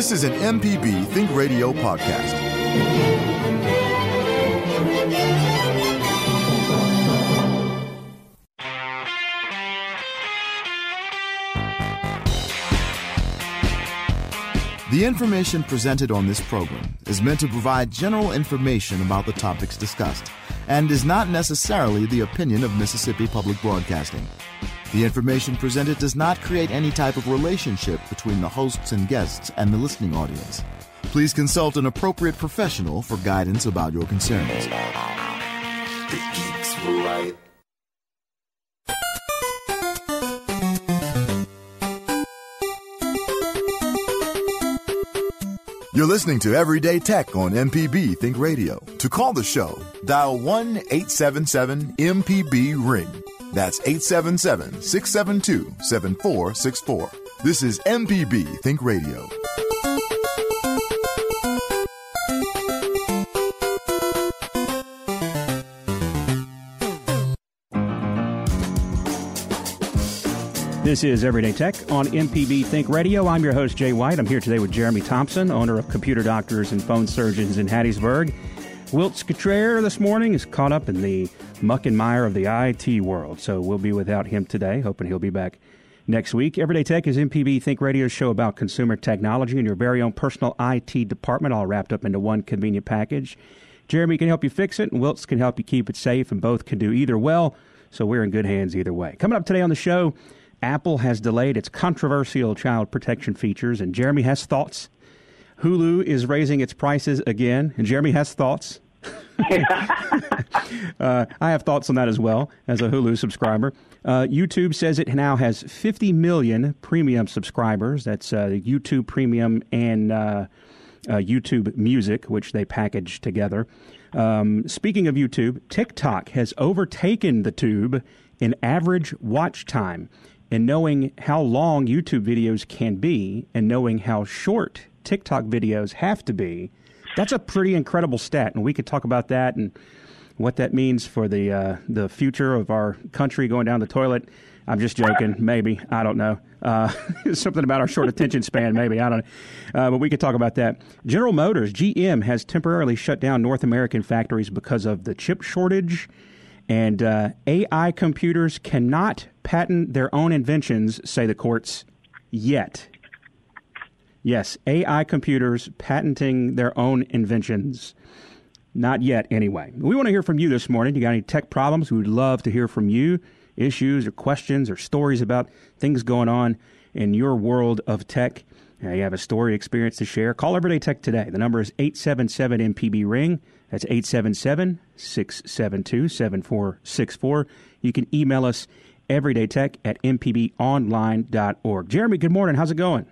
This is an MPB Think Radio podcast. The information presented on this program is meant to provide general information about the topics discussed and is not necessarily the opinion of Mississippi Public Broadcasting. The information presented does not create any type of relationship between the hosts and guests and the listening audience. Please consult an appropriate professional for guidance about your concerns. The geeks were right. You're listening to Everyday Tech on MPB Think Radio. To call the show, dial 1 877 MPB Ring. That's 877 672 7464. This is MPB Think Radio. This is Everyday Tech on MPB Think Radio. I'm your host, Jay White. I'm here today with Jeremy Thompson, owner of Computer Doctors and Phone Surgeons in Hattiesburg. Wilt Scatrere this morning is caught up in the muck and mire of the IT world, so we'll be without him today, hoping he'll be back next week. Everyday Tech is MPB Think Radio's show about consumer technology and your very own personal IT department, all wrapped up into one convenient package. Jeremy can help you fix it, and Wilts can help you keep it safe, and both can do either well, so we're in good hands either way. Coming up today on the show, Apple has delayed its controversial child protection features, and Jeremy has thoughts. Hulu is raising its prices again, and Jeremy has thoughts. uh, I have thoughts on that as well as a Hulu subscriber. Uh, YouTube says it now has 50 million premium subscribers. That's uh, YouTube Premium and uh, uh, YouTube Music, which they package together. Um, speaking of YouTube, TikTok has overtaken the tube in average watch time. And knowing how long YouTube videos can be and knowing how short TikTok videos have to be, that's a pretty incredible stat. And we could talk about that and what that means for the uh, the future of our country going down the toilet. I'm just joking. Maybe I don't know. Uh, something about our short attention span. Maybe I don't know. Uh, but we could talk about that. General Motors (GM) has temporarily shut down North American factories because of the chip shortage, and uh, AI computers cannot patent their own inventions, say the courts, yet. Yes, AI computers patenting their own inventions. Not yet, anyway. We want to hear from you this morning. You got any tech problems? We would love to hear from you. Issues or questions or stories about things going on in your world of tech. Uh, you have a story experience to share. Call Everyday Tech today. The number is 877 MPB Ring. That's 877 672 7464. You can email us everydaytech at mpbonline.org. Jeremy, good morning. How's it going?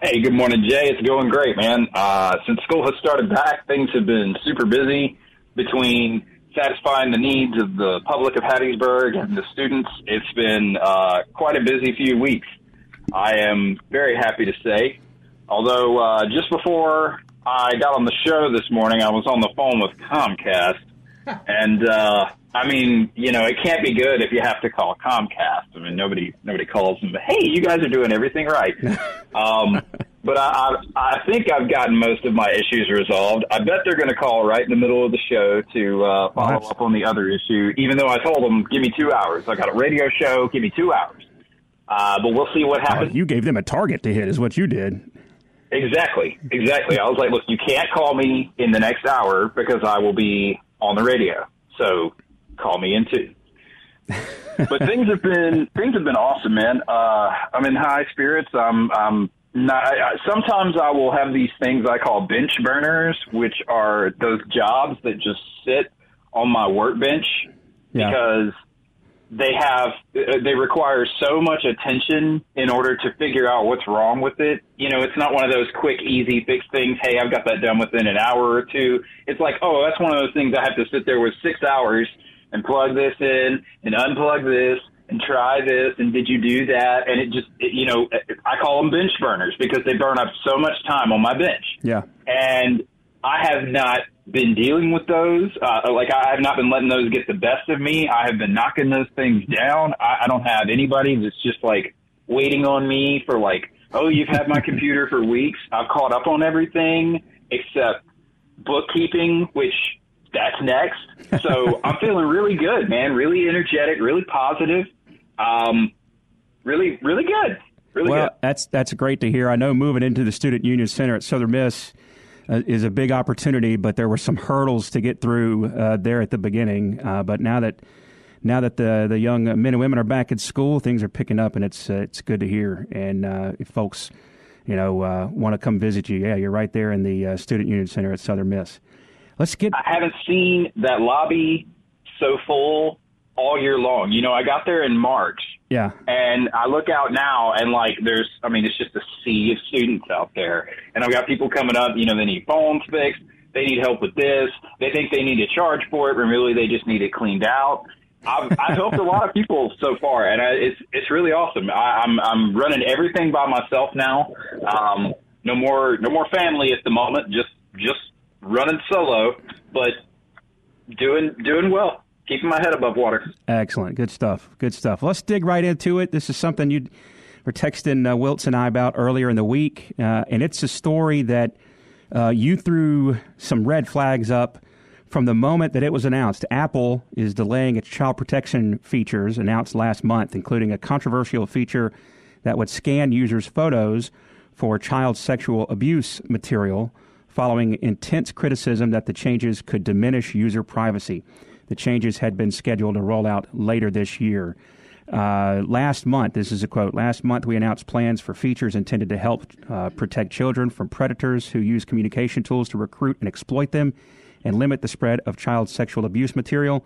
Hey, good morning, Jay. It's going great, man. Uh, since school has started back, things have been super busy between satisfying the needs of the public of Hattiesburg and the students. It's been uh, quite a busy few weeks. I am very happy to say, although uh, just before I got on the show this morning, I was on the phone with Comcast, and uh, I mean, you know, it can't be good if you have to call Comcast. I mean, nobody nobody calls them. But hey, you guys are doing everything right. um, but I, I I think I've gotten most of my issues resolved. I bet they're going to call right in the middle of the show to uh, follow up on the other issue. Even though I told them, give me two hours. I got a radio show. Give me two hours. Uh, but we'll see what Oh, happens. you gave them a target to hit, is what you did. Exactly, exactly. I was like, look, you can't call me in the next hour because I will be on the radio. So call me in two. but things have been things have been awesome, man. Uh, I'm in high spirits. I'm I'm not. I, I- sometimes I will have these things I call bench burners, which are those jobs that just sit on my workbench Yeah. because they have they require so much attention in order to figure out what's wrong with it. You know, it's not one of those quick, easy fix things. Hey, I've got that done within an hour or two. It's like, oh, that's one of those things I have to sit there with six hours and plug this in and unplug this and try this and did you do that? And it just, it, you know, I call them bench burners because they burn up so much time on my bench Yeah. and I have not been dealing with those. Uh, like I have not been letting those get the best of me. I have been knocking those things down. I, I don't have anybody that's just like waiting on me for like oh, you've had my computer for weeks. I've caught up on everything except bookkeeping, which that's next. So I'm feeling really good, man. Really energetic, really positive. Um, really, really good. Really well, good. that's that's great to hear. I know moving into the Student Union Center at Southern Miss uh, is a big opportunity, but there were some hurdles to get through uh, there at the beginning. Uh, but now that now that the the young men and women are back at school, things are picking up, and it's uh, it's good to hear. And uh, if folks, you know, uh, want to come visit you, yeah, you're right there in the Student Union Center at Southern Miss. Let's get. I haven't seen that lobby so full all year long. You know, I got there in March. Yeah. And I look out now and like there's I mean it's just a sea of students out there. And I've got people coming up, you know, they need phones fixed, they need help with this, they think they need to charge for it, but really they just need it cleaned out. I've, I've helped a lot of people so far, and I, it's it's really awesome. I, I'm I'm running everything by myself now. Um, no more no more family at the moment. Just just running solo, but doing doing well keeping my head above water. Excellent. Good stuff. Good stuff. Let's dig right into it. This is something you were texting uh, Wiltz and I about earlier in the week, uh, and it's a story that uh, you threw some red flags up from the moment that it was announced. Apple is delaying its child protection features announced last month, including a controversial feature that would scan users' photos for child sexual abuse material following intense criticism that the changes could diminish user privacy. The changes had been scheduled to roll out later this year. Uh, last month, this is a quote, last month we announced plans for features intended to help uh, protect children from predators who use communication tools to recruit and exploit them and limit the spread of child sexual abuse material.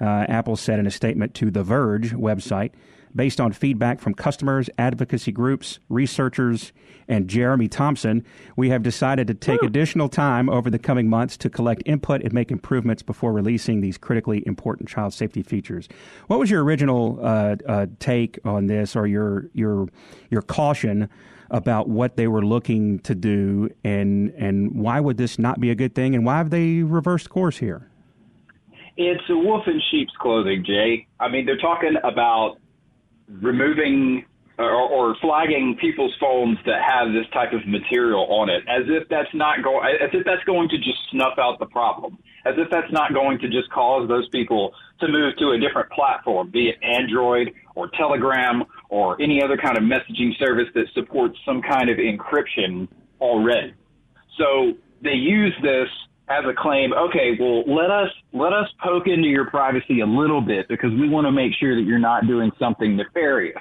Uh, Apple said in a statement to The Verge website based on feedback from customers, advocacy groups, researchers, and Jeremy Thompson, we have decided to take additional time over the coming months to collect input and make improvements before releasing these critically important child safety features. What was your original uh, uh, take on this, or your your your caution about what they were looking to do, and and why would this not be a good thing, and why have they reversed course here? It's a wolf in sheep's clothing, Jay. I mean, they're talking about removing or, or flagging people's phones that have this type of material on it, as if that's not going, as if that's going to just snuff out the problem, as if that's not going to just cause those people to move to a different platform, be it Android or Telegram or any other kind of messaging service that supports some kind of encryption already. So they use this as a claim, okay, well, let us let us poke into your privacy a little bit because we want to make sure that you're not doing something nefarious.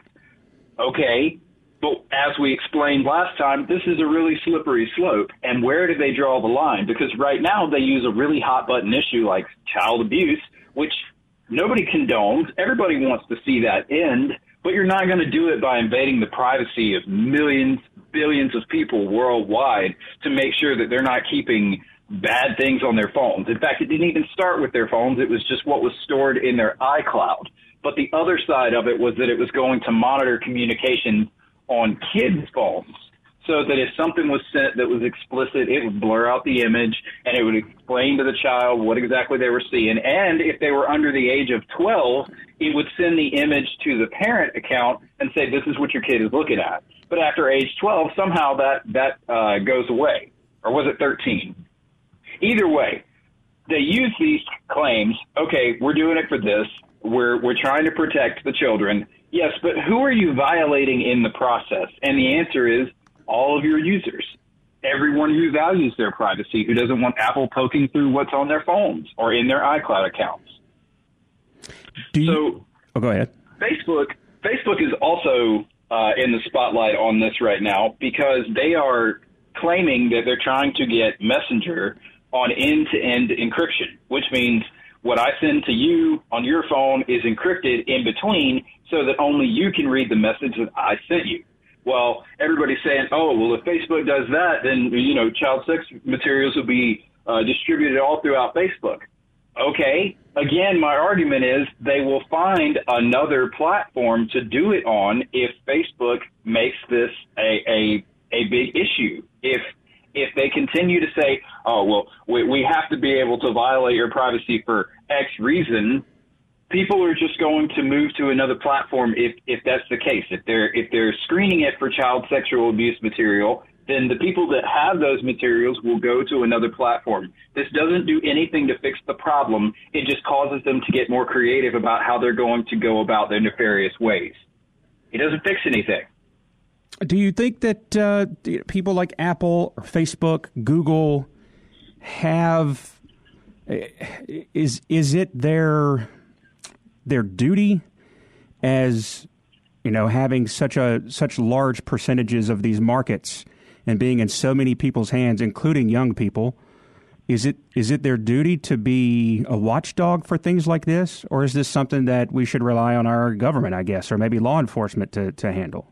Okay, but as we explained last time, this is a really slippery slope. And where do they draw the line? Because right now they use a really hot button issue like child abuse, which nobody condones. Everybody wants to see that end, but you're not going to do it by invading the privacy of millions, billions of people worldwide to make sure that they're not keeping bad things on their phones. In fact, it didn't even start with their phones. It was just what was stored in their iCloud. But the other side of it was that it was going to monitor communication on kids' phones so that if something was sent that was explicit, it would blur out the image and it would explain to the child what exactly they were seeing. And if they were under the age of 12, it would send the image to the parent account and say, this is what your kid is looking at. But after age 12, somehow that, that uh, goes away. Or was it 13? Either way, they use these claims. Okay, we're doing it for this. We're we're trying to protect the children. Yes, but who are you violating in the process? And the answer is all of your users. Everyone who values their privacy, who doesn't want Apple poking through what's on their phones or in their iCloud accounts. Do you, so, oh, go ahead. Facebook Facebook is also uh, in the spotlight on this right now because they are claiming that they're trying to get Messenger on end-to-end encryption, which means what I send to you on your phone is encrypted in between so that only you can read the message that I sent you. Well, everybody's saying, oh, well, if Facebook does that, then, you know, child sex materials will be uh, distributed all throughout Facebook. Okay. Again, my argument is they will find another platform to do it on if Facebook makes this a, a, a big issue. If if they continue to say, oh, well, we, we have to be able to violate your privacy for X reason, people are just going to move to another platform if if that's the case. If they're if they're screening it for child sexual abuse material, then the people that have those materials will go to another platform. This doesn't do anything to fix the problem. It just causes them to get more creative about how they're going to go about their nefarious ways. It doesn't fix anything. Do you think that uh, people like Apple or Facebook, Google have is is it their their duty as you know having such a such large percentages of these markets and being in so many people's hands, including young people? Is it is it their duty to be a watchdog for things like this, or is this something that we should rely on our government, I guess, or maybe law enforcement to, to handle?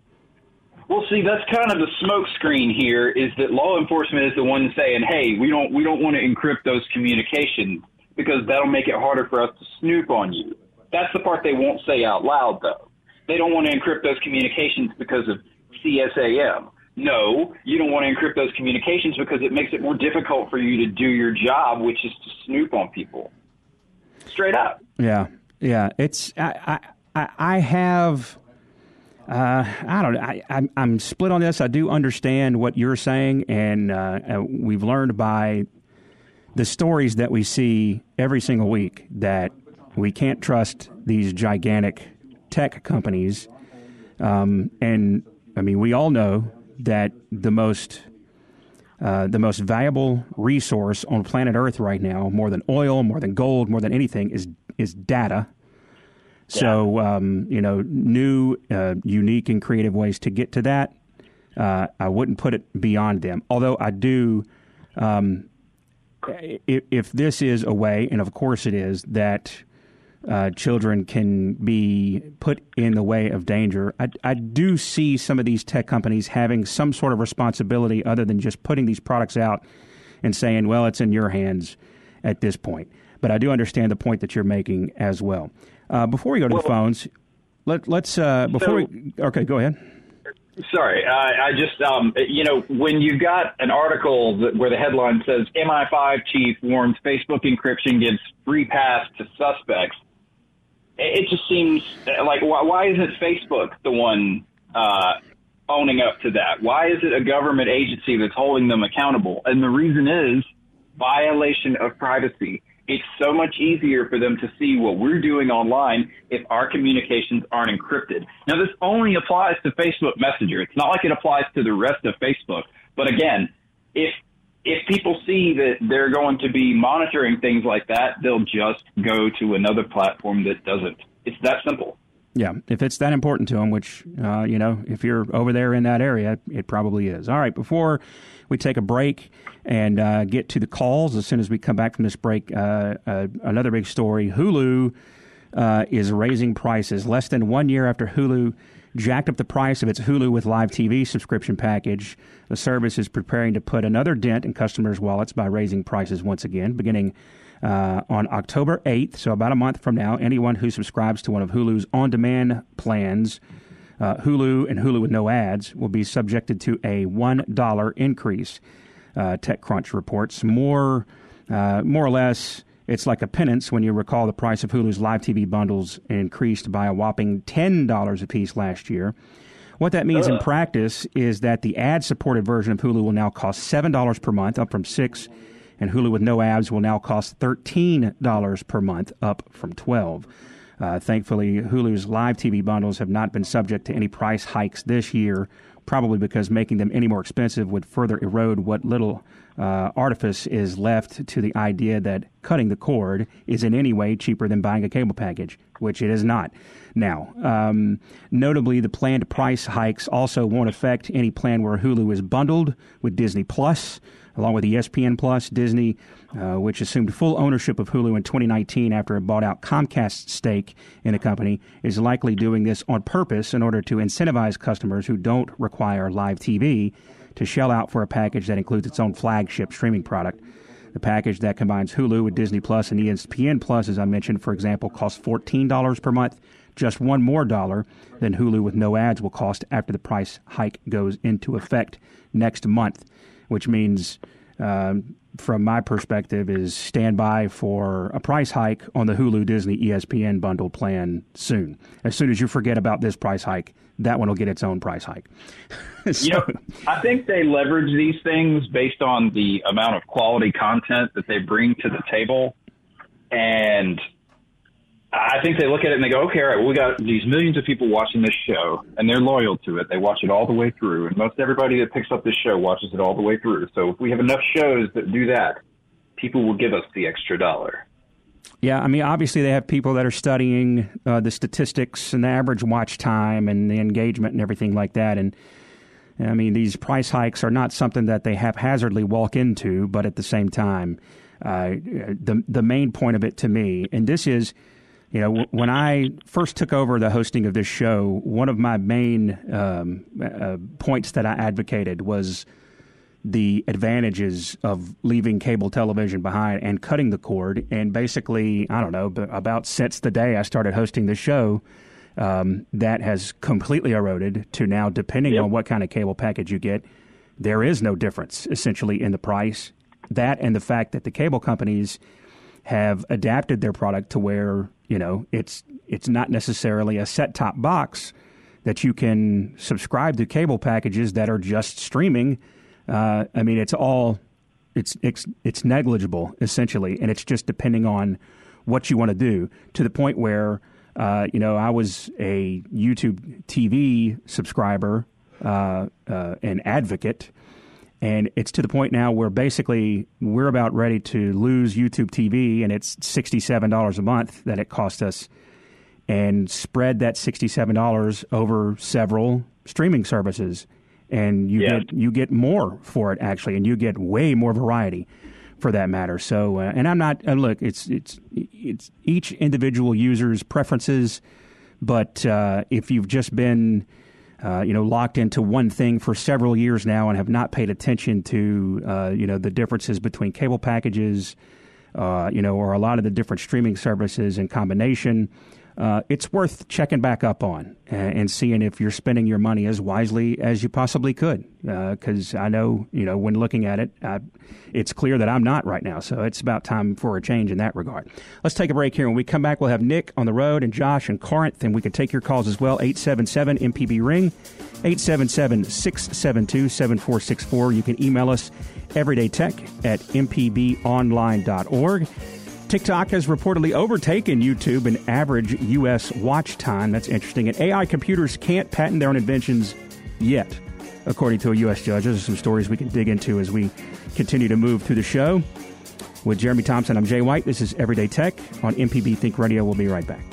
Well, see, that's kind of the smokescreen here. Is that law enforcement is the one saying, "Hey, we don't we don't want to encrypt those communications because that'll make it harder for us to snoop on you." That's the part they won't say out loud, though. They don't want to encrypt those communications because of CSAM. No, you don't want to encrypt those communications because it makes it more difficult for you to do your job, which is to snoop on people. Straight up. Yeah, yeah. It's I I, I have. Uh, I don't know. I, I'm, I'm split on this. I do understand what you're saying, and uh, uh, we've learned by the stories that we see every single week that we can't trust these gigantic tech companies. Um, and I mean, we all know that the most uh, the most valuable resource on planet Earth right now, more than oil, more than gold, more than anything, is is data. So um, you know, new, uh, unique, and creative ways to get to that. Uh, I wouldn't put it beyond them. Although I do, um, if, if, this is a way, and of course it is, that uh, children can be put in the way of danger. I, I, do see some of these tech companies having some sort of responsibility other than just putting these products out and saying, well, it's in your hands at this point. But I do understand the point that you're making as well. Uh, before we go to well, the phones, let, us uh, before so, we okay, go ahead. Sorry, I, I just um, you know when you got an article that, where the headline says MI5 chief warns Facebook encryption gives free pass to suspects it just seems like why, why isn't Facebook the one uh, owning up to that? Why is it a government agency that's holding them accountable? And the reason is violation of privacy. It's so much easier for them to see what we're doing online if our communications aren't encrypted. Now, this only applies to Facebook Messenger. It's not like it applies to the rest of Facebook. But again, if if people see that they're going to be monitoring things like that, they'll just go to another platform that doesn't. It's that simple. Yeah, if it's that important to them, which, uh, you know, if you're over there in that area, it probably is. All right, before we take a break and uh, get to the calls, as soon as we come back from this break, uh, uh another big story Hulu uh, is raising prices. Less than one year after Hulu jacked up the price of its Hulu with live TV subscription package. The service is preparing to put another dent in customers' wallets by raising prices once again, beginning uh, on October 8th, so about a month from now. Anyone who subscribes to one of Hulu's on demand plans, uh, Hulu and Hulu with no ads, will be subjected to a $1 increase. Uh, TechCrunch reports. More, uh, more or less, it's like a penance when you recall the price of Hulu's live TV bundles increased by a whopping $10 a piece last year. What that means in practice is that the ad supported version of Hulu will now cost $7 per month, up from 6 and Hulu with no ads will now cost $13 per month, up from 12 uh, Thankfully, Hulu's live TV bundles have not been subject to any price hikes this year, probably because making them any more expensive would further erode what little uh, artifice is left to the idea that cutting the cord is in any way cheaper than buying a cable package, which it is not. Now, um, notably, the planned price hikes also won't affect any plan where Hulu is bundled with Disney Plus, along with ESPN Plus. Disney, uh, which assumed full ownership of Hulu in 2019 after it bought out Comcast's stake in the company, is likely doing this on purpose in order to incentivize customers who don't require live TV to shell out for a package that includes its own flagship streaming product. The package that combines Hulu with Disney Plus and ESPN Plus, as I mentioned, for example, costs $14 per month, just one more dollar than Hulu with no ads will cost after the price hike goes into effect next month, which means um, from my perspective, is stand by for a price hike on the Hulu Disney ESPN bundle plan soon. As soon as you forget about this price hike, that one will get its own price hike. so, you know, I think they leverage these things based on the amount of quality content that they bring to the table. And I think they look at it and they go, okay, all right, well, we got these millions of people watching this show and they're loyal to it. They watch it all the way through. And most everybody that picks up this show watches it all the way through. So if we have enough shows that do that, people will give us the extra dollar. Yeah, I mean, obviously they have people that are studying uh, the statistics and the average watch time and the engagement and everything like that. And I mean, these price hikes are not something that they haphazardly walk into, but at the same time, uh, the the main point of it to me, and this is, you know, when I first took over the hosting of this show, one of my main um, uh, points that I advocated was the advantages of leaving cable television behind and cutting the cord. And basically, I don't know, about since the day I started hosting the show, um, that has completely eroded to now, depending yep. on what kind of cable package you get, there is no difference essentially in the price. That and the fact that the cable companies have adapted their product to where you know it's it's not necessarily a set top box that you can subscribe to cable packages that are just streaming uh, I mean, it's all it's, it's it's negligible essentially, and it's just depending on what you want to do. To the point where, uh, you know, I was a YouTube TV subscriber, uh, uh, an advocate, and it's to the point now where basically we're about ready to lose YouTube TV, and it's sixty-seven dollars a month that it cost us, and spread that sixty-seven dollars over several streaming services and you yeah. get you get more for it actually, and you get way more variety for that matter. So, uh, and I'm not uh, look, it's it's it's each individual user's preferences, but uh, if you've just been uh, you know, locked into one thing for several years now and have not paid attention to, uh, you know, the differences between cable packages, uh, you know, or a lot of the different streaming services in combination uh, it's worth checking back up on and, and, seeing if you're spending your money as wisely as you possibly could. Because uh, I know, you know, when looking at it, I, it's clear that I'm not right now. So it's about time for a change in that regard. Let's take a break here. When we come back, we'll have Nick on the road and Josh and Corinth, and we can take your calls as well. 877 MPB Ring, 877 672 7464. You can email us everydaytech at mpbonline.org. TikTok has reportedly overtaken YouTube in average U.S. watch time. That's interesting. And AI computers can't patent their own inventions yet, according to a U.S. judge. Those are some stories we can dig into as we continue to move through the show. With Jeremy Thompson, I'm Jay White. This is Everyday Tech on MPB Think Radio. We'll be right back.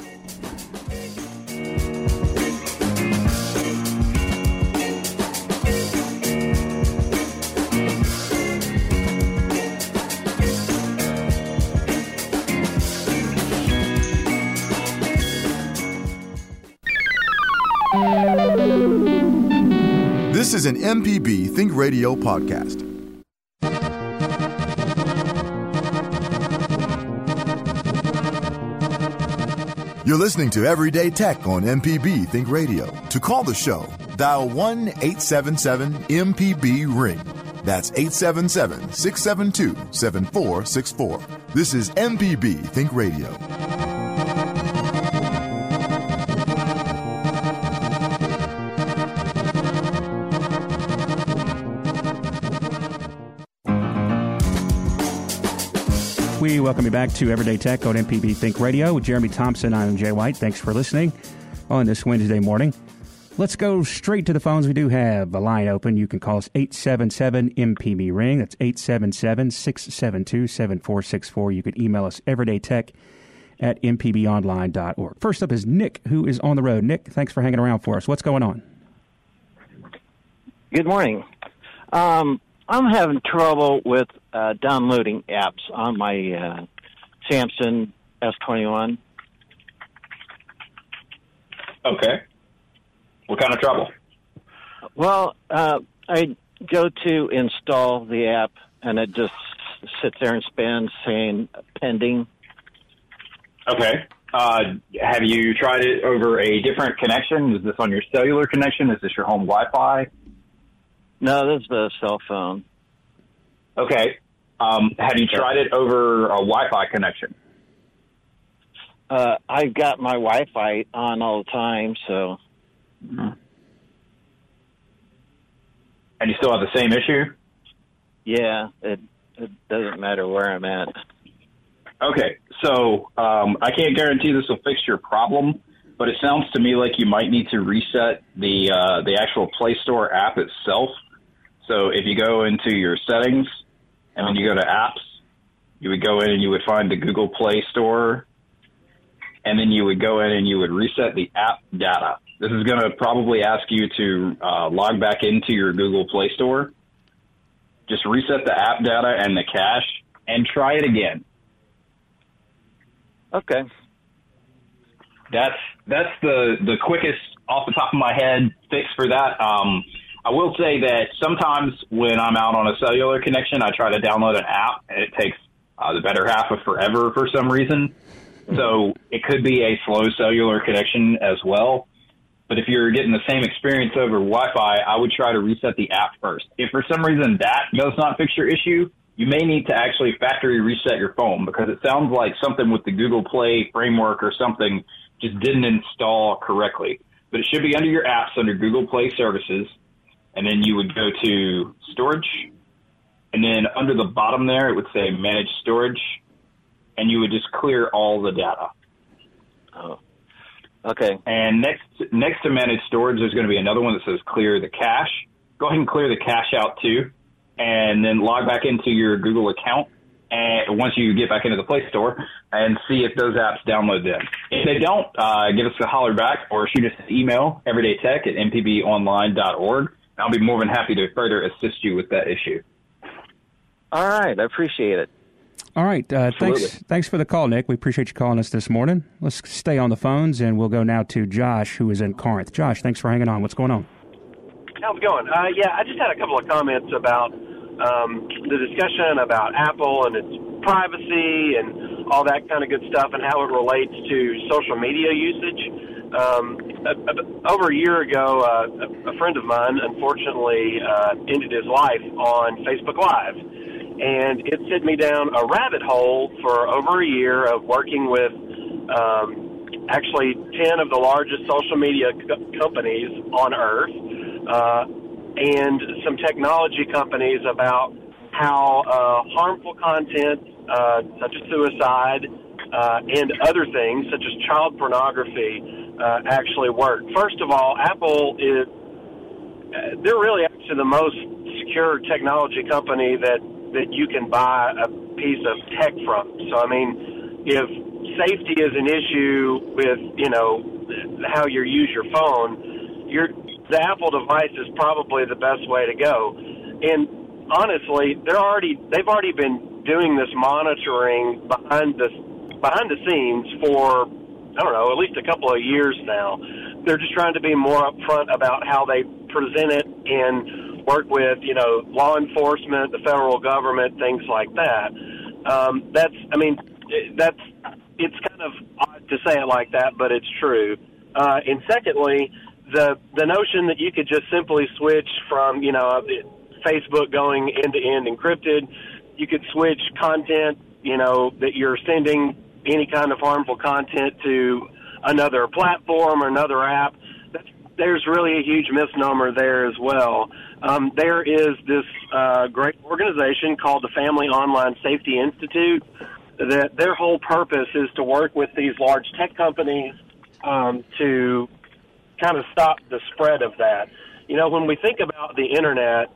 An MPB Think Radio podcast. You're listening to Everyday Tech on MPB Think Radio. To call the show, dial 1 877 MPB Ring. That's 877 672 7464. This is MPB Think Radio. Welcome you back to Everyday Tech on MPB Think Radio with Jeremy Thompson. I'm Jay White. Thanks for listening on this Wednesday morning. Let's go straight to the phones. We do have a line open. You can call us 877 MPB Ring. That's 877 672 7464. You can email us everydaytech at mpbonline.org. First up is Nick, who is on the road. Nick, thanks for hanging around for us. What's going on? Good morning. Um, I'm having trouble with uh, downloading apps on my uh, Samsung S21. Okay. What kind of trouble? Well, uh, I go to install the app, and it just sits there and spins saying pending. Okay. Uh, have you tried it over a different connection? Is this on your cellular connection? Is this your home Wi-Fi? No, this is the cell phone. Okay. Um, have you tried it over a Wi-Fi connection? Uh, I've got my Wi-Fi on all the time, so And you still have the same issue? yeah, it it doesn't matter where I'm at. Okay, so um, I can't guarantee this will fix your problem, but it sounds to me like you might need to reset the uh, the actual Play Store app itself. So if you go into your settings and then you go to apps, you would go in and you would find the Google Play Store, and then you would go in and you would reset the app data. This is going to probably ask you to uh, log back into your Google Play Store. Just reset the app data and the cache, and try it again. Okay. That's that's the the quickest off the top of my head fix for that. Um, I will say that sometimes when I'm out on a cellular connection, I try to download an app, and it takes uh, the better half of forever for some reason. So it could be a slow cellular connection as well. But if you're getting the same experience over Wi-Fi, I would try to reset the app first. If for some reason that does not fix your issue, you may need to actually factory reset your phone because it sounds like something with the Google Play framework or something just didn't install correctly. But it should be under your apps under Google Play services. And then you would go to storage. And then under the bottom there, it would say manage storage. And you would just clear all the data. Oh. Okay. And next next to manage storage, there's going to be another one that says clear the cache. Go ahead and clear the cache out too, and then log back into your Google account. And once you get back into the Play Store, and see if those apps download them. If they don't, uh, give us a holler back or shoot us an email, everydaytech at mpbonline.org. I'll be more than happy to further assist you with that issue. All right. I appreciate it. All right. Uh, thanks. Thanks for the call, Nick. We appreciate you calling us this morning. Let's stay on the phones, and we'll go now to Josh, who is in Corinth. Josh, thanks for hanging on. What's going on? How's it going? Uh, yeah, I just had a couple of comments about um, the discussion about Apple and its privacy and all that kind of good stuff and how it relates to social media usage. Um, a, a, over a year ago, uh, a, friend of mine unfortunately uh, ended his life on Facebook Live. And it sent me down a rabbit hole for over a year of working with um, actually 10 of the largest social media co- companies on earth uh, and some technology companies about how uh, harmful content, uh, such as suicide uh, and other things, such as child pornography, uh, actually work. First of all, Apple is uh, they're really actually the most secure technology company that that you can buy a piece of tech from. So I mean, if safety is an issue with you know how you use your phone, your the Apple device is probably the best way to go. And honestly, they're already they've already been doing this monitoring behind the behind the scenes for I don't know at least a couple of years now. They're just trying to be more upfront about how they present it and work with you know law enforcement, the federal government, things like that. Um, that's I mean that's it's kind of odd to say it like that, but it's true. Uh, and secondly, the the notion that you could just simply switch from you know Facebook going end to end encrypted, you could switch content you know that you're sending any kind of harmful content to another platform or another app. There's really a huge misnomer there as well. Um, there is this uh, great organization called the Family Online Safety Institute. That their whole purpose is to work with these large tech companies um, to kind of stop the spread of that. You know, when we think about the internet,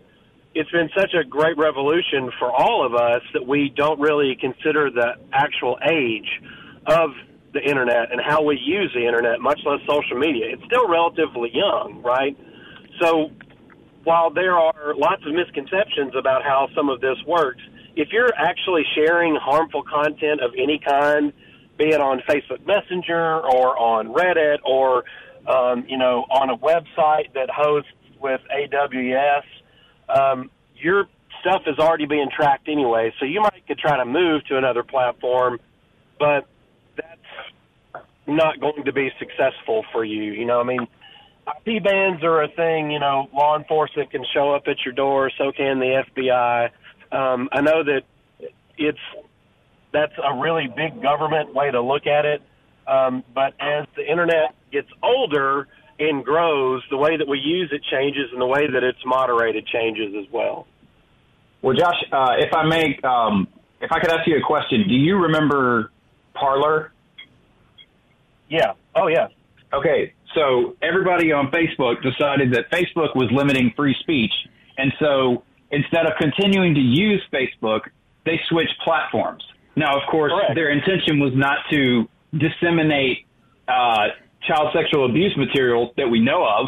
it's been such a great revolution for all of us that we don't really consider the actual age of the internet and how we use the internet, much less social media. It's still relatively young, right? So while there are lots of misconceptions about how some of this works, if you're actually sharing harmful content of any kind, be it on Facebook Messenger or on Reddit or um, you know on a website that hosts with AWS, um, your stuff is already being tracked anyway. So you might could try to move to another platform, but that's not going to be successful for you. You know, I mean, IP bans are a thing. You know, law enforcement can show up at your door. So can the FBI. Um, I know that it's that's a really big government way to look at it. Um, but as the internet gets older and grows, the way that we use it changes, and the way that it's moderated changes as well. Well, Josh, uh, if I may, um, if I could ask you a question, do you remember Parler? Yeah. Oh, yeah. Okay, so everybody on Facebook decided that Facebook was limiting free speech, and so instead of continuing to use Facebook, they switched platforms. Now, of course, Correct. their intention was not to disseminate uh, child sexual abuse material that we know of,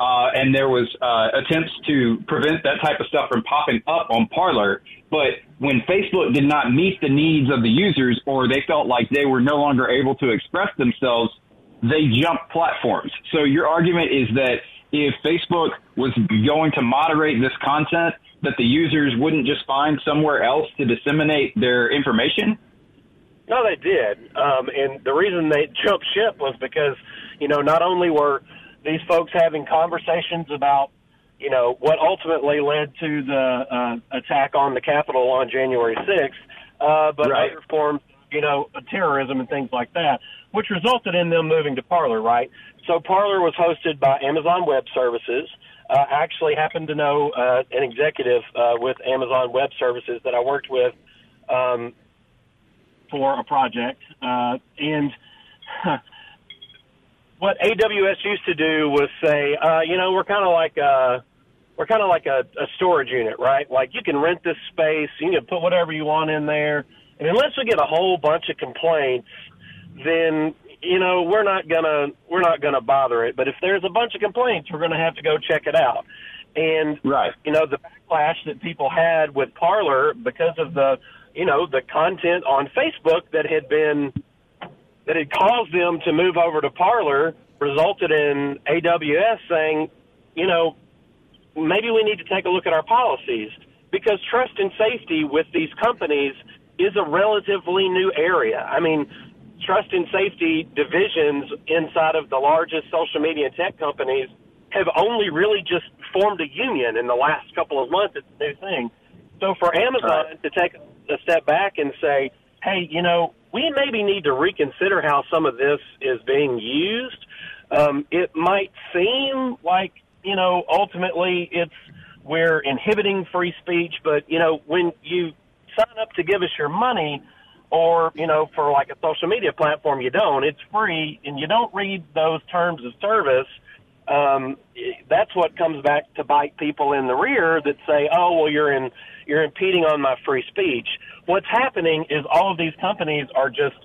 uh, and there was uh, attempts to prevent that type of stuff from popping up on Parler. But when Facebook did not meet the needs of the users, or they felt like they were no longer able to express themselves, they jumped platforms. So your argument is that if Facebook was going to moderate this content, that the users wouldn't just find somewhere else to disseminate their information? No, they did. Um, and the reason they jumped ship was because, you know, not only were these folks having conversations about, you know, what ultimately led to the uh, attack on the Capitol on January 6th, uh, but Right. other forms, you know, terrorism and things like that, which resulted in them moving to Parler, right? So Parler was hosted by Amazon Web Services. Uh, I actually happened to know uh, an executive uh, with Amazon Web Services that I worked with um, for a project, uh, and what AWS used to do was say, uh, you know, we're kind of like a, we're kind of like a, a storage unit, right? Like you can rent this space, you can put whatever you want in there, and unless we get a whole bunch of complaints, then you know we're not gonna we're not gonna bother it. But if there's a bunch of complaints, we're gonna have to go check it out. And Right. you know the backlash that people had with Parler because of the you know the content on Facebook that had been that had caused them to move over to Parler resulted in AWS saying, you know, maybe we need to take a look at our policies because trust and safety with these companies is a relatively new area. I mean, trust and safety divisions inside of the largest social media and tech companies have only really just formed a union in the last couple of months. It's a new thing. So for Amazon to take a step back and say, hey, you know, we maybe need to reconsider how some of this is being used. Um, it might seem like, you know, ultimately it's we're inhibiting free speech, but, you know, when you sign up to give us your money, or, you know, for like a social media platform, you don't. It's free, and you don't read those terms of service um, that's what comes back to bite people in the rear that say, "Oh, well, you're in, you're impeding on my free speech." What's happening is all of these companies are just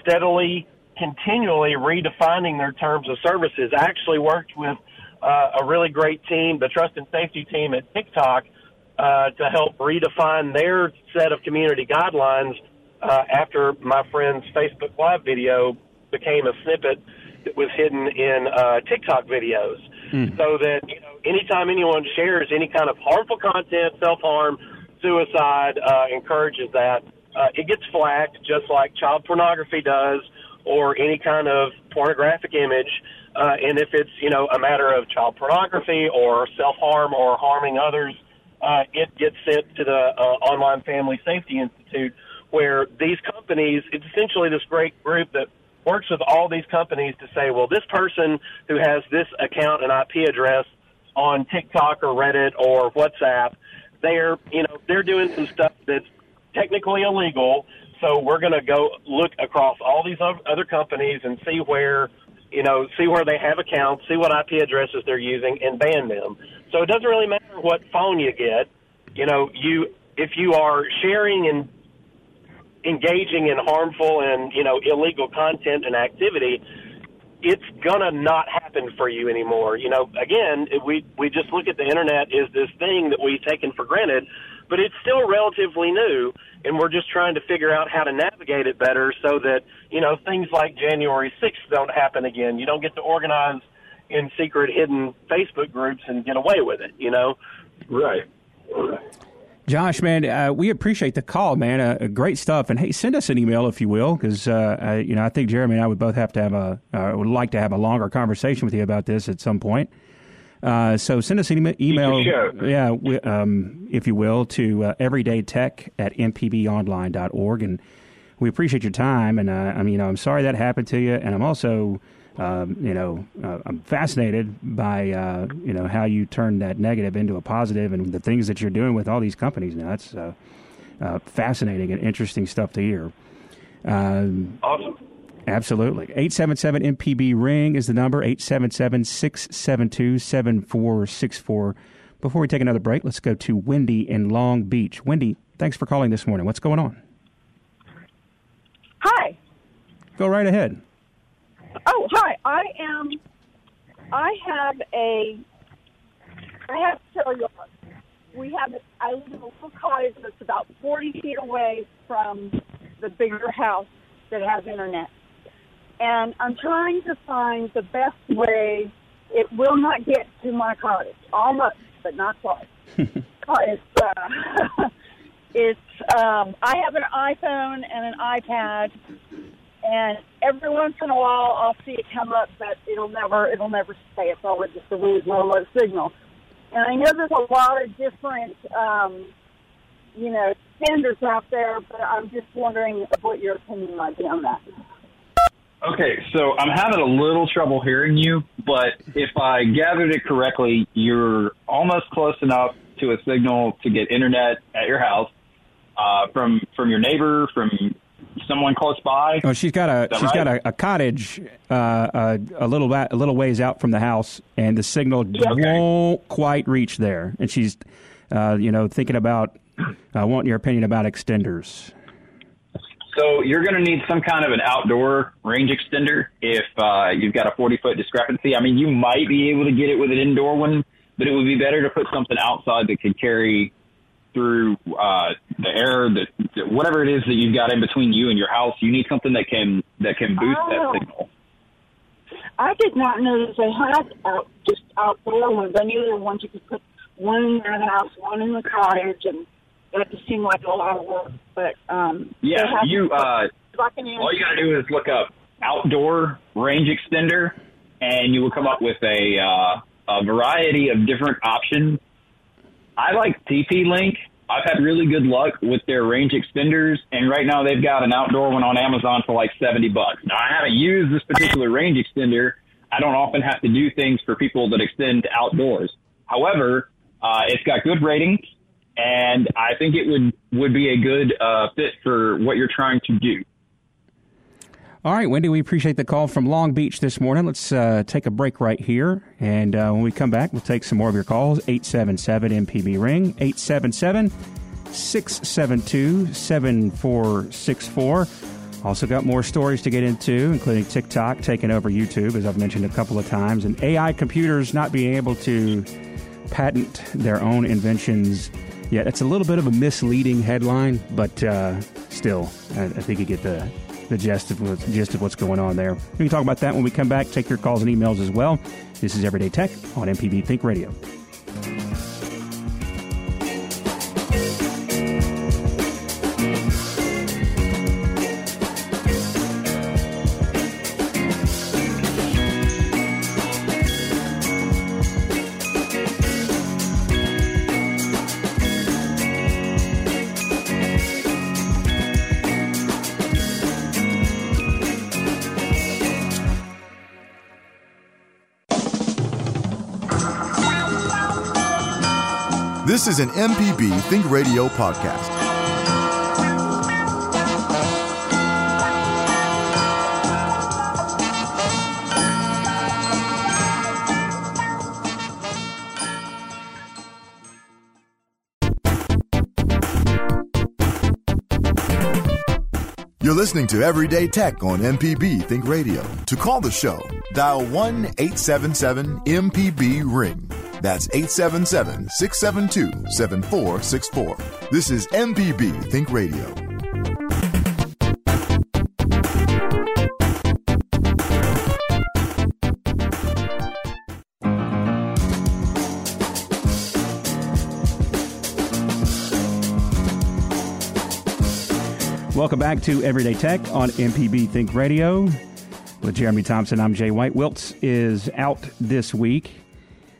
steadily, continually redefining their terms of services. I actually worked with uh, a really great team, the trust and safety team at TikTok, uh, to help redefine their set of community guidelines uh, after my friend's Facebook Live video became a snippet that was hidden in uh, TikTok videos. So that you know, anytime anyone shares any kind of harmful content, self harm, suicide, uh, encourages that, uh, it gets flagged just like child pornography does, or any kind of pornographic image. Uh, and if it's you know a matter of child pornography or self harm or harming others, uh, it gets sent to the uh, Online Family Safety Institute, where these companies, it's essentially this great group that works with all these companies to say, well, this person who has this account and IP address on TikTok or Reddit or WhatsApp, they're, you know, they're doing some stuff that's technically illegal. So we're going to go look across all these other companies and see where, you know, see where they have accounts, see what IP addresses they're using, and ban them. So it doesn't really matter what phone you get. You know, you if you are sharing and engaging in harmful and you know illegal content and activity, it's gonna not happen for you anymore. You know, again, we we just look at the internet as this thing that we've taken for granted, but it's still relatively new, and we're just trying to figure out how to navigate it better so that you know things like January sixth don't happen again. You don't get to organize in secret, hidden Facebook groups and get away with it. You know. Right. Josh, man, uh, we appreciate the call, man. Uh, great stuff. And hey, send us an email if you will, because uh, I, you know I think Jeremy and I would both have to have a uh, would like to have a longer conversation with you about this at some point. Uh, so send us an email, email yeah, we, um, if you will, to uh, everydaytech at mpbonline.org. And we appreciate your time. And uh, I mean, you know, I'm sorry that happened to you. And I'm also, um, you know, uh, I'm fascinated by, uh, you know, how you turn that negative into a positive and the things that you're doing with all these companies now. That's uh, uh, fascinating and interesting stuff to hear. Um, Awesome. Absolutely. 877 MPB Ring is the number, 877 672 7464. Before we take another break, let's go to Wendy in Long Beach. Wendy, thanks for calling this morning. What's going on? Hi. Go right ahead. Oh, hi. I am. I have a. I have to tell you, we have. I live in a little cottage that's about forty feet away from the bigger house that has internet, and I'm trying to find the best way. It will not get to my cottage, almost, but not quite. it's. Uh, it's. Um, I have an iPhone and an iPad, and every once in a while I'll see it come up, but it'll never it'll never stay. It's always just a low low signal. And I know there's a lot of different um, you know standards out there, but I'm just wondering what your opinion might be on that. Okay, so I'm having a little trouble hearing you, but if I gathered it correctly, you're almost close enough to a signal to get internet at your house uh, from from your neighbor, from someone close by. Oh, she's got a she's got a, a cottage uh, uh, a little a little ways out from the house, and the signal okay. won't quite reach there. And she's, uh, you know, thinking about uh, wanting your opinion about extenders. So you're going to need some kind of an outdoor range extender if uh, you've got a 40 foot discrepancy. I mean, you might be able to get it with an indoor one, but it would be better to put something outside that could carry through uh, the air, that that whatever it is that you've got in between you and your house. You need something that can that can boost Oh. that signal. I did not know that they had out just outdoor ones. I knew there were ones you could put one in the house, one in the cottage, and that just seemed like a lot of work. But um, Yeah, you. Uh, all you got to do is look up outdoor range extender, and you will come up with a uh, a variety of different options. I like TP Link. I've had really good luck with their range extenders, and right now they've got an outdoor one on Amazon for like seventy bucks. Now I haven't used this particular range extender. I don't often have to do things for people that extend outdoors. However, uh, it's got good ratings, and I think it would would be a good uh, fit for what you're trying to do. All right, Wendy, we appreciate the call from Long Beach this morning. Let's uh, take a break right here. And uh, when we come back, we'll take some more of your calls. 877 MPB Ring, 877 672 7464. Also, got more stories to get into, including TikTok taking over YouTube, as I've mentioned a couple of times, and AI computers not being able to patent their own inventions yet. It's a little bit of a misleading headline, but uh, still, I, I think you get the the gist of, what- gist of what's going on there. We can talk about that when we come back. Take your calls and emails as well. This is Everyday Tech on MPB Think Radio. Is an MPB Think Radio podcast. You're listening to Everyday Tech on MPB Think Radio. To call the show, dial 1 877 MPB Ring. That's 877 672 7464. This is MPB Think Radio. Welcome back to Everyday Tech on MPB Think Radio. With Jeremy Thompson, I'm Jay White. Wiltz is out this week.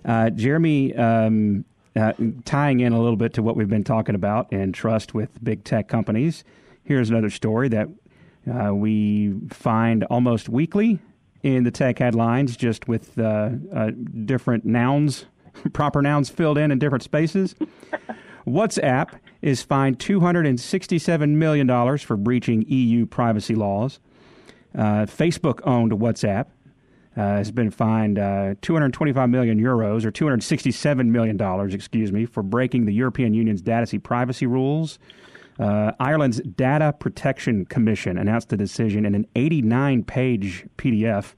Uh, Jeremy, um, uh, tying in a little bit to what we've been talking about and trust with big tech companies, here's another story that uh, we find almost weekly in the tech headlines, just with uh, uh, different nouns, proper nouns filled in in different spaces. WhatsApp is fined $267 million for breaching EU privacy laws. Uh, Facebook owned WhatsApp. Uh, has been fined uh, 225 million euros or 267 million dollars, excuse me, for breaking the European Union's data privacy rules. Uh, Ireland's Data Protection Commission announced the decision in an 89 page PDF,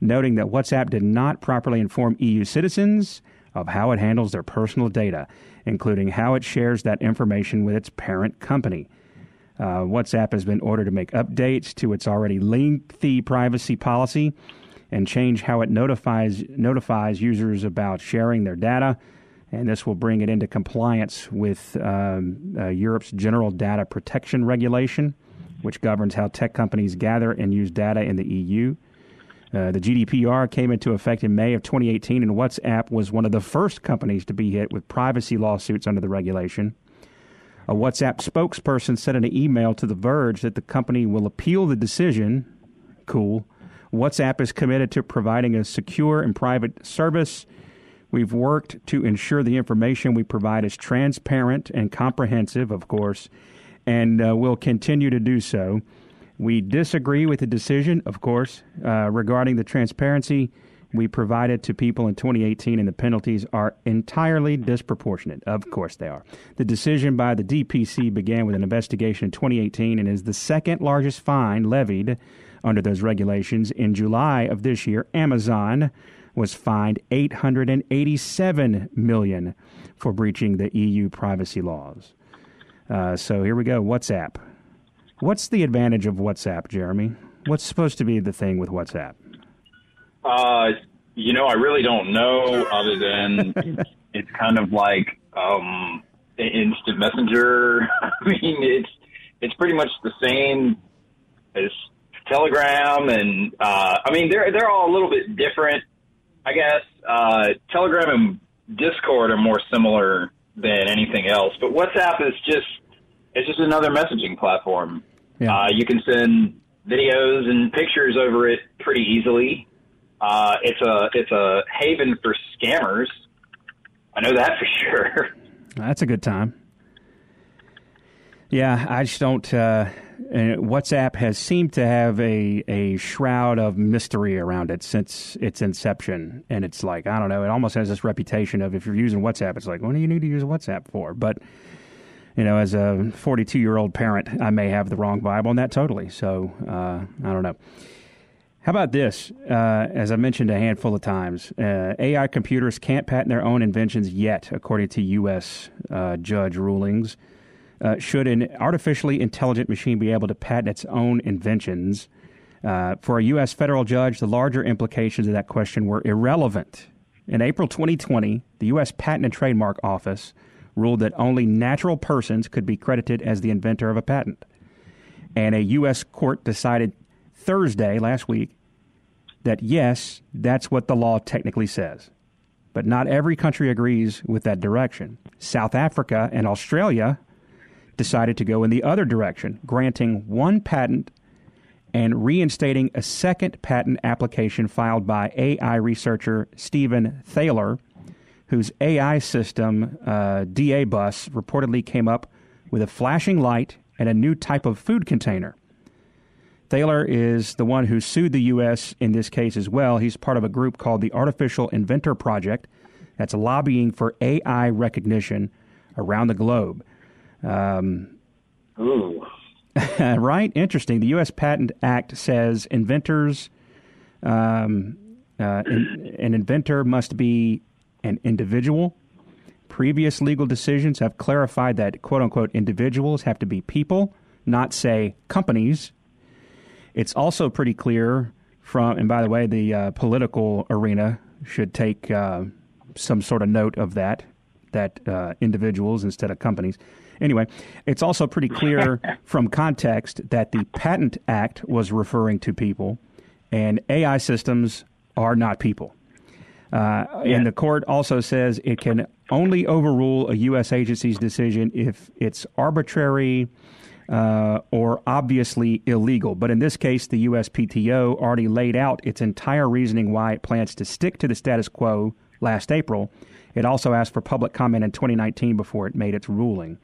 noting that WhatsApp did not properly inform EU citizens of how it handles their personal data, including how it shares that information with its parent company. Uh, WhatsApp has been ordered to make updates to its already lengthy privacy policy and change how it notifies notifies users about sharing their data. And this will bring it into compliance with um, uh, Europe's General Data Protection Regulation, which governs how tech companies gather and use data in the EU. Uh, the GDPR came into effect in May of 2018, and WhatsApp was one of the first companies to be hit with privacy lawsuits under the regulation. A WhatsApp spokesperson said in an email to The Verge that the company will appeal the decision. Cool. WhatsApp is committed to providing a secure and private service. We've worked to ensure the information we provide is transparent and comprehensive, of course, and uh, will continue to do so. We disagree with the decision, of course, uh, regarding the transparency we provided to people in 2018, and the penalties are entirely disproportionate. Of course, they are. The decision by the DPC began with an investigation in 2018 and is the second largest fine levied under those regulations. In July of this year, Amazon was fined 887 million for breaching the EU privacy laws. Uh, so here we go. WhatsApp. What's the advantage of WhatsApp, Jeremy? What's supposed to be the thing with WhatsApp? Uh, you know, I really don't know, other than it's, kind of like um, instant messenger. I mean, it's it's pretty much the same as Telegram, and uh, I mean, they're they're all a little bit different, I guess. Uh, Telegram and Discord are more similar than anything else, but WhatsApp is just it's just another messaging platform. Yeah. Uh, you can send videos and pictures over it pretty easily. Uh, it's a it's a haven for scammers. I know that for sure. That's a good time. Yeah, I just don't. Uh, WhatsApp has seemed to have a, a shroud of mystery around it since its inception. And it's like, I don't know, it almost has this reputation of if you're using WhatsApp, it's like, what do you need to use WhatsApp for? But, you know, as a 42 year old parent, I may have the wrong vibe on that totally. So, uh, I don't know. How about this? Uh, as I mentioned a handful of times, uh, AI computers can't patent their own inventions yet, according to U.S. Uh, judge rulings. Uh, should an artificially intelligent machine be able to patent its own inventions? Uh, for a U.S. federal judge, the larger implications of that question were irrelevant. In April 2020, the U.S. Patent and Trademark Office ruled that only natural persons could be credited as the inventor of a patent. And a U.S. court decided Thursday last week that yes, that's what the law technically says. But not every country agrees with that direction. South Africa and Australia decided to go in the other direction, granting one patent and reinstating a second patent application filed by AI researcher Stephen Thaler, whose AI system, uh, DABUS, reportedly came up with a flashing light and a new type of food container. Thaler is the one who sued the U.S. in this case as well. He's part of a group called the Artificial Inventor Project that's lobbying for AI recognition around the globe. Um, Ooh. right? Interesting. The U.S. Patent Act says inventors, um, uh, in, an inventor must be an individual. Previous legal decisions have clarified that quote unquote individuals have to be people, not, say, companies. It's also pretty clear from, and by the way, the uh, political arena should take uh, some sort of note of that, that uh, individuals instead of companies. Anyway, it's also pretty clear from context that the Patent Act was referring to people, and AI systems are not people. Uh, And the court also says it can only overrule a U.S. agency's decision if it's arbitrary uh, or obviously illegal. But in this case, the USPTO already laid out its entire reasoning why it plans to stick to the status quo last April. It also asked for public comment in 2019 before it made its ruling.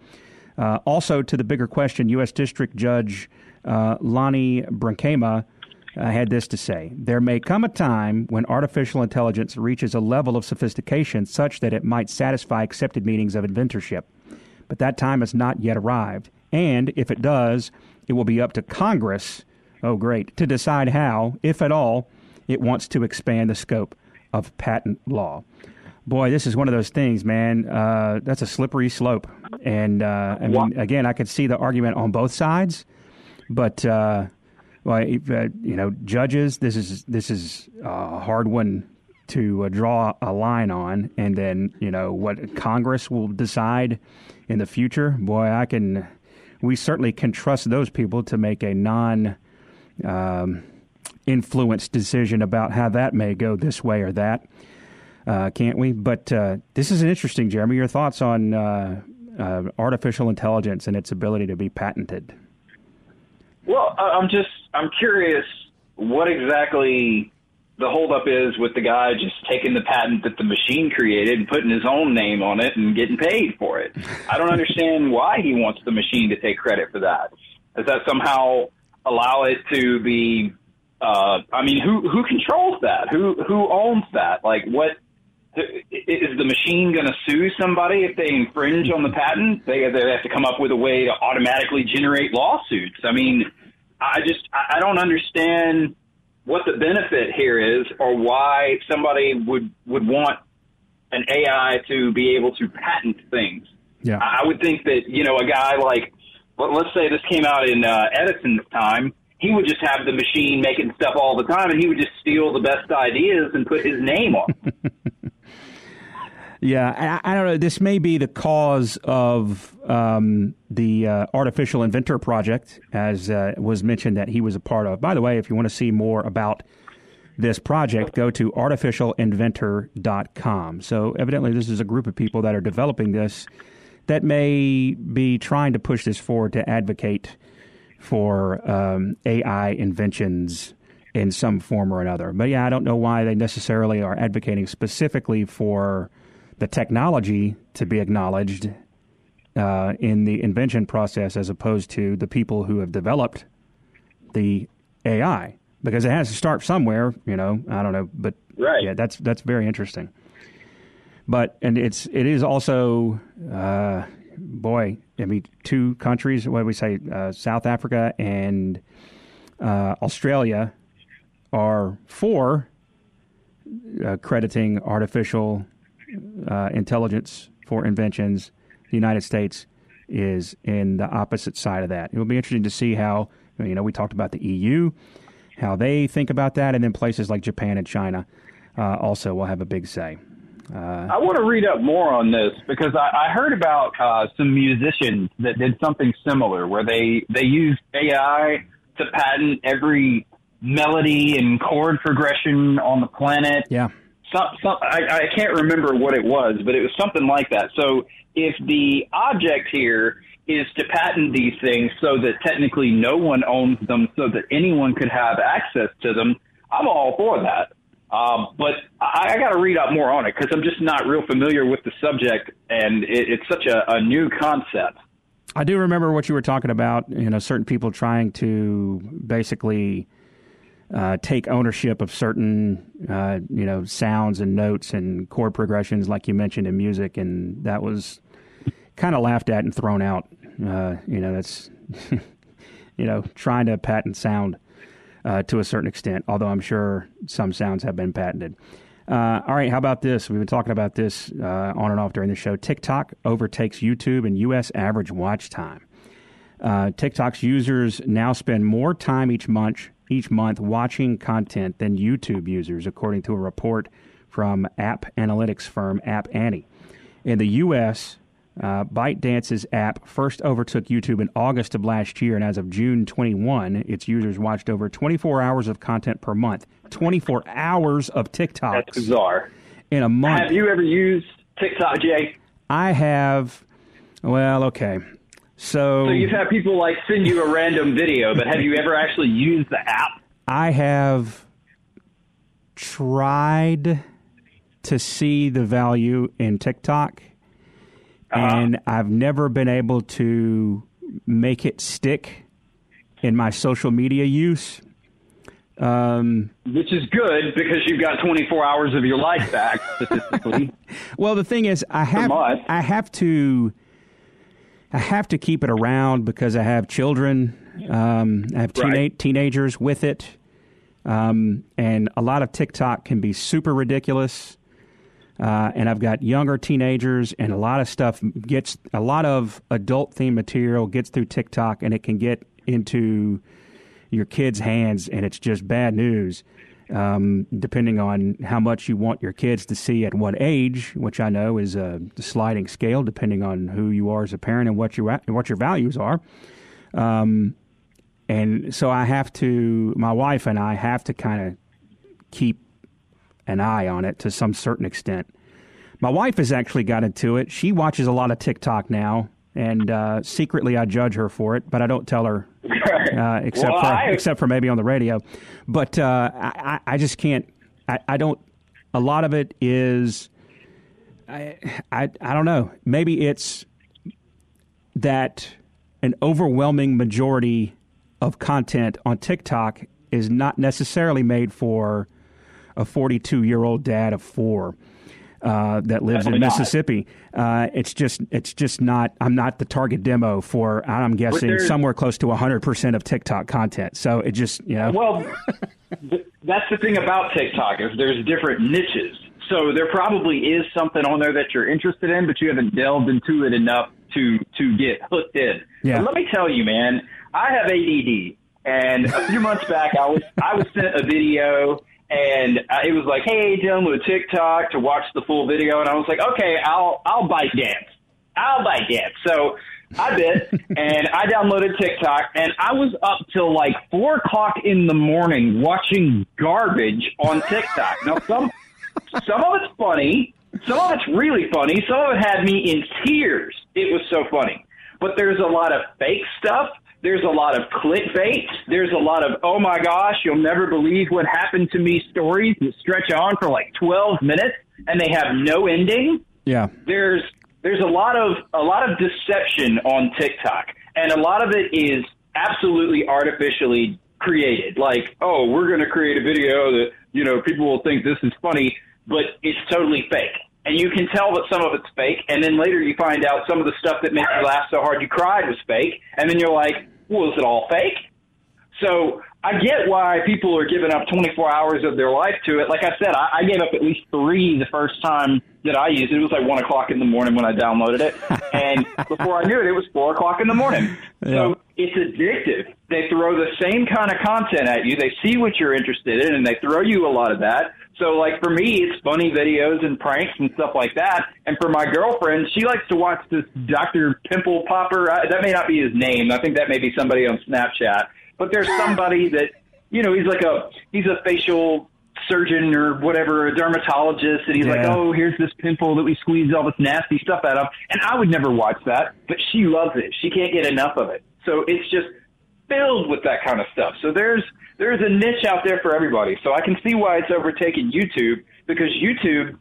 Uh, also, to the bigger question, U.S. District Judge uh, Lonnie Brinkema uh, had this to say There may come a time when artificial intelligence reaches a level of sophistication such that it might satisfy accepted meanings of inventorship. But that time has not yet arrived. And if it does, it will be up to Congress, oh great, to decide how, if at all, it wants to expand the scope of patent law. Boy, this is one of those things, man. Uh, that's a slippery slope. And uh, I mean, again, I could see the argument on both sides, but uh, well, uh, you know, judges, this is this is a hard one to uh, draw a line on, and then you know what Congress will decide in the future. Boy, I can. We certainly can trust those people to make a non. Um, influenced decision about how that may go this way or that, uh, can't we? But uh, this is an interesting, Jeremy. Your thoughts on uh, uh artificial intelligence and its ability to be patented? Well, I'm just I'm curious what exactly the holdup is with the guy just taking the patent that the machine created and putting his own name on it and getting paid for it. I don't understand why he wants the machine to take credit for that. Does that somehow allow it to be? Uh, I mean, who who controls that? Who who owns that? Like, what is the machine going to sue somebody if they infringe on the patent? They, they have to come up with a way to automatically generate lawsuits. I mean, I just I don't understand what the benefit here is, or why somebody would would want an AI to be able to patent things. Yeah, I would think that you know a guy like, well, let's say this came out in uh, Edison's time. He would just have the machine making stuff all the time, and he would just steal the best ideas and put his name on. Yeah, I, I, don't know. This may be the cause of um, the uh, Artificial Inventor Project, as uh, was mentioned that he was a part of. By the way, if you want to see more about this project, go to artificialinventor.com. So, evidently, this is a group of people that are developing this that may be trying to push this forward to advocate for um, AI inventions in some form or another. But yeah, I don't know why they necessarily are advocating specifically for the technology to be acknowledged uh, in the invention process as opposed to the people who have developed the AI because it has to start somewhere, you know. I don't know, but right. yeah, that's that's very interesting. But and it's it is also, uh, boy, I mean, two countries. What do we say? Uh, South Africa and uh, Australia are for uh, crediting artificial uh, intelligence for inventions, the United States is in the opposite side of that. It will be interesting to see how, you know, we talked about the EU, how they think about that, and then places like Japan and China uh, also will have a big say. Uh, I want to read up more on this because I, I heard about uh, some musicians that did something similar where they, they used AI to patent every melody and chord progression on the planet. Yeah some, some I, I can't remember what it was, but it was something like that. So if the object here is to patent these things so that technically no one owns them, so that anyone could have access to them, I'm all for that. Um, but I, I got to read up more on it because I'm just not real familiar with the subject, and it, it's such a, a new concept. I do remember what you were talking about. You know, certain people trying to basically uh, take ownership of certain uh, you know sounds and notes and chord progressions, like you mentioned in music, and that was kind of laughed at and thrown out. Uh, you know, that's you know trying to patent sound uh, to a certain extent. Although I'm sure some sounds have been patented. Uh, all right, how about this? We've been talking about this on and off during the show. TikTok overtakes YouTube in U.S. average watch time. TikTok's users now spend more time each month each month watching content than YouTube users, according to a report from app analytics firm App Annie. In the U.S., uh, ByteDance's app first overtook YouTube in August of last year, and as of June 21, its users watched over 24 hours of content per month. 24 hours of TikTok. That's bizarre. in a month. Have you ever used TikTok, Jay? I have. Well, okay. So, So you've had people like send you a random video, but have you ever actually used the app? I have tried to see the value in TikTok, and I've never been able to make it stick in my social media use. Um, Which is good because you've got 24 hours of your life back statistically. Well, the thing is, I have. I have to I have to keep it around because I have children. Um, I have teena- Right. teenagers with it, um, and a lot of TikTok can be super ridiculous. Uh, and I've got younger teenagers, and a lot of stuff gets a lot of adult themed material gets through TikTok, and it can get into your kids' hands, and it's just bad news. Um, depending on how much you want your kids to see at what age, which I know is a sliding scale, depending on who you are as a parent and what your what your values are. Um, and so I have to, my wife and I have to kind of keep an eye on it to some certain extent. My wife has actually got into it. She watches a lot of TikTok now, and uh, secretly I judge her for it, but I don't tell her uh, except Well, for I- except for maybe on the radio. But uh, I, I just can't. I, I don't. A lot of it is. I, I I don't know. Maybe it's that an overwhelming majority of content on TikTok is not necessarily made for a 42 year old dad of four uh, that lives in Definitely not. Mississippi. Uh, it's just it's just not. I'm not the target demo for. I'm guessing somewhere close to 100 percent of TikTok content. So it just you know. Well, th- that's the thing about TikTok is there's different niches. So there probably is something on there that you're interested in, but you haven't delved into it enough to to get hooked in. Yeah. But let me tell you, man, I have ADD, and a few months back, I was I was sent a video. And it was like, hey, download TikTok to watch the full video, and I was like, okay, I'll I'll bite dance. I'll bite dance. So I did, and I downloaded TikTok, and I was up till like four o'clock in the morning watching garbage on TikTok. Now some some of it's funny, some of it's really funny, some of it had me in tears. It was so funny, but there's a lot of fake stuff. There's a lot of clickbait. There's a lot of oh my gosh, you'll never believe what happened to me stories that stretch on for like 12 minutes and they have no ending yeah. there's there's a lot of a lot of deception on TikTok, and a lot of it is absolutely artificially created. Like, oh, we're going to create a video that you know people will think this is funny, but it's totally fake. And you can tell that some of it's fake, and then later you find out some of the stuff that makes you laugh so hard you cried was fake, and then you're like, well, is it all fake? So I get why people are giving up 24 hours of their life to it. Like I said, I, I gave up at least three the first time that I used it. It was like one o'clock in the morning when I downloaded it, and before I knew it, it was four o'clock in the morning. So it's addictive. They throw the same kind of content at you. They see what you're interested in, and they throw you a lot of that. So, like for me, it's funny videos and pranks and stuff like that. And for my girlfriend, she likes to watch this Dr. Pimple Popper. Uh, that may not be his name. I think that may be somebody on Snapchat. But there's somebody that you know he's like a he's a facial surgeon or whatever, a dermatologist, and he's like, oh, here's this pimple that we squeeze all this nasty stuff out of. And I would never watch that, but she loves it. She can't get enough of it. So it's just filled with that kind of stuff. So there's there's a niche out there for everybody. So I can see why it's overtaken YouTube because YouTube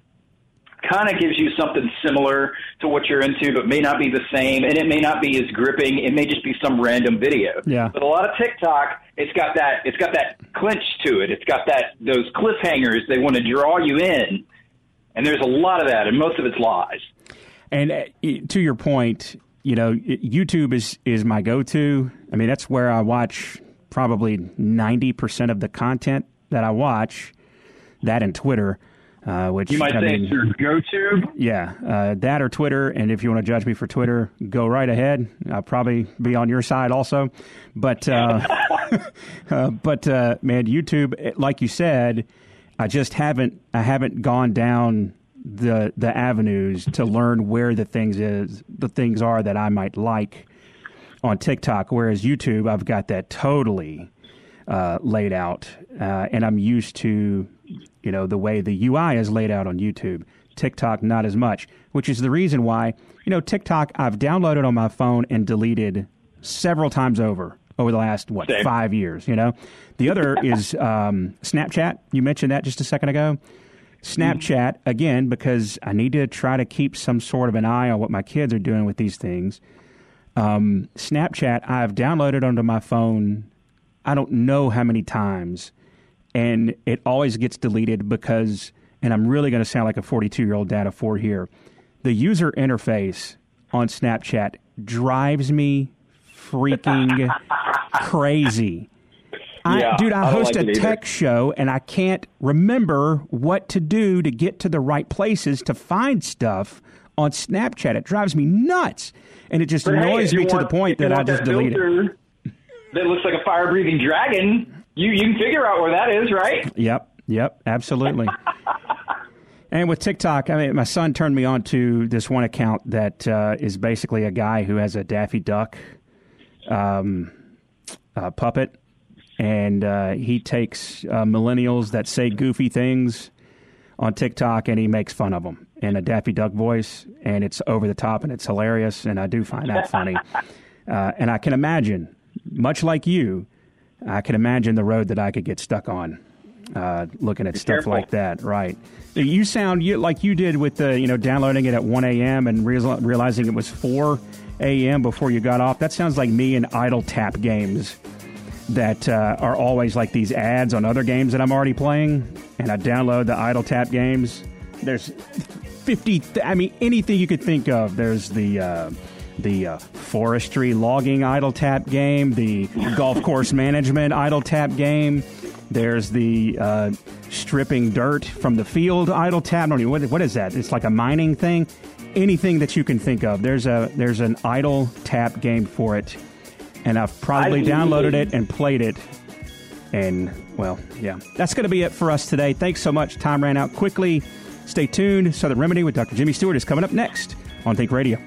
kind of gives you something similar to what you're into, but may not be the same, and it may not be as gripping. It may just be some random video. Yeah. But a lot of TikTok, it's got that it's got that clinch to it. It's got that those cliffhangers. They want to draw you in, and there's a lot of that, and most of it's lies. And uh, to your point, you know, YouTube is is my go-to. I mean, that's where I watch probably 90% of the content that I watch, that and Twitter, uh, which You might I say mean, it's your go-to. yeah, uh, that or Twitter. And if you want to judge me for Twitter, go right ahead. I'll probably be on your side also. But, uh, uh, but uh, man, YouTube, eh, like you said, I just haven't I haven't gone down the the avenues to learn where the things is the things are that I might like on TikTok. Whereas YouTube, I've got that totally. uh, laid out, uh, and I'm used to, you know, the way the UI is laid out on YouTube. TikTok, not as much, which is the reason why, you know, TikTok I've downloaded on my phone and deleted several times over over the last what Same. five years. You know, the other is um, Snapchat. You mentioned that just a second ago. Snapchat again because I need to try to keep some sort of an eye on what my kids are doing with these things. Um, Snapchat I've downloaded onto my phone. I don't know how many times, and it always gets deleted because. And I'm really going to sound like a 42 year old dad of four here. The user interface on Snapchat drives me freaking crazy. I, Yeah, dude, I, I host like a tech show and I can't remember what to do to get to the right places to find stuff on Snapchat. It drives me nuts. And it just But annoys you me to the point that I just that delete it. That looks like a fire breathing dragon. You you can figure out where that is, right? Yep, yep, absolutely. and with TikTok, I mean, my son turned me on to this one account that uh, is basically a guy who has a Daffy Duck um, uh, puppet, and uh, he takes uh, millennials that say goofy things on TikTok and he makes fun of them in a Daffy Duck voice, and it's over the top and it's hilarious, and I do find that funny. Uh, and I can imagine, much like you, I can imagine the road that I could get stuck on, uh, looking at stuff careful. like that. Right? You sound you, like you did with the you know downloading it at one a.m. and real, realizing it was four a.m. before you got off. That sounds like me in idle tap games that uh, are always like these ads on other games that I'm already playing, and I download the idle tap games. There's 50, th- I mean, anything you could think of. There's the. Uh, the uh, forestry logging idle tap game, the golf course management idle tap game. There's the uh, stripping dirt from the field idle tap. I don't even, what, what is that? It's like a mining thing. Anything that you can think of. There's a there's an idle tap game for it, and I've probably I- downloaded it and played it. And well, yeah, that's going to be it for us today. Thanks so much. Time ran out quickly. Stay tuned. Southern Remedy with Dr. Jimmy Stewart is coming up next on Think Radio.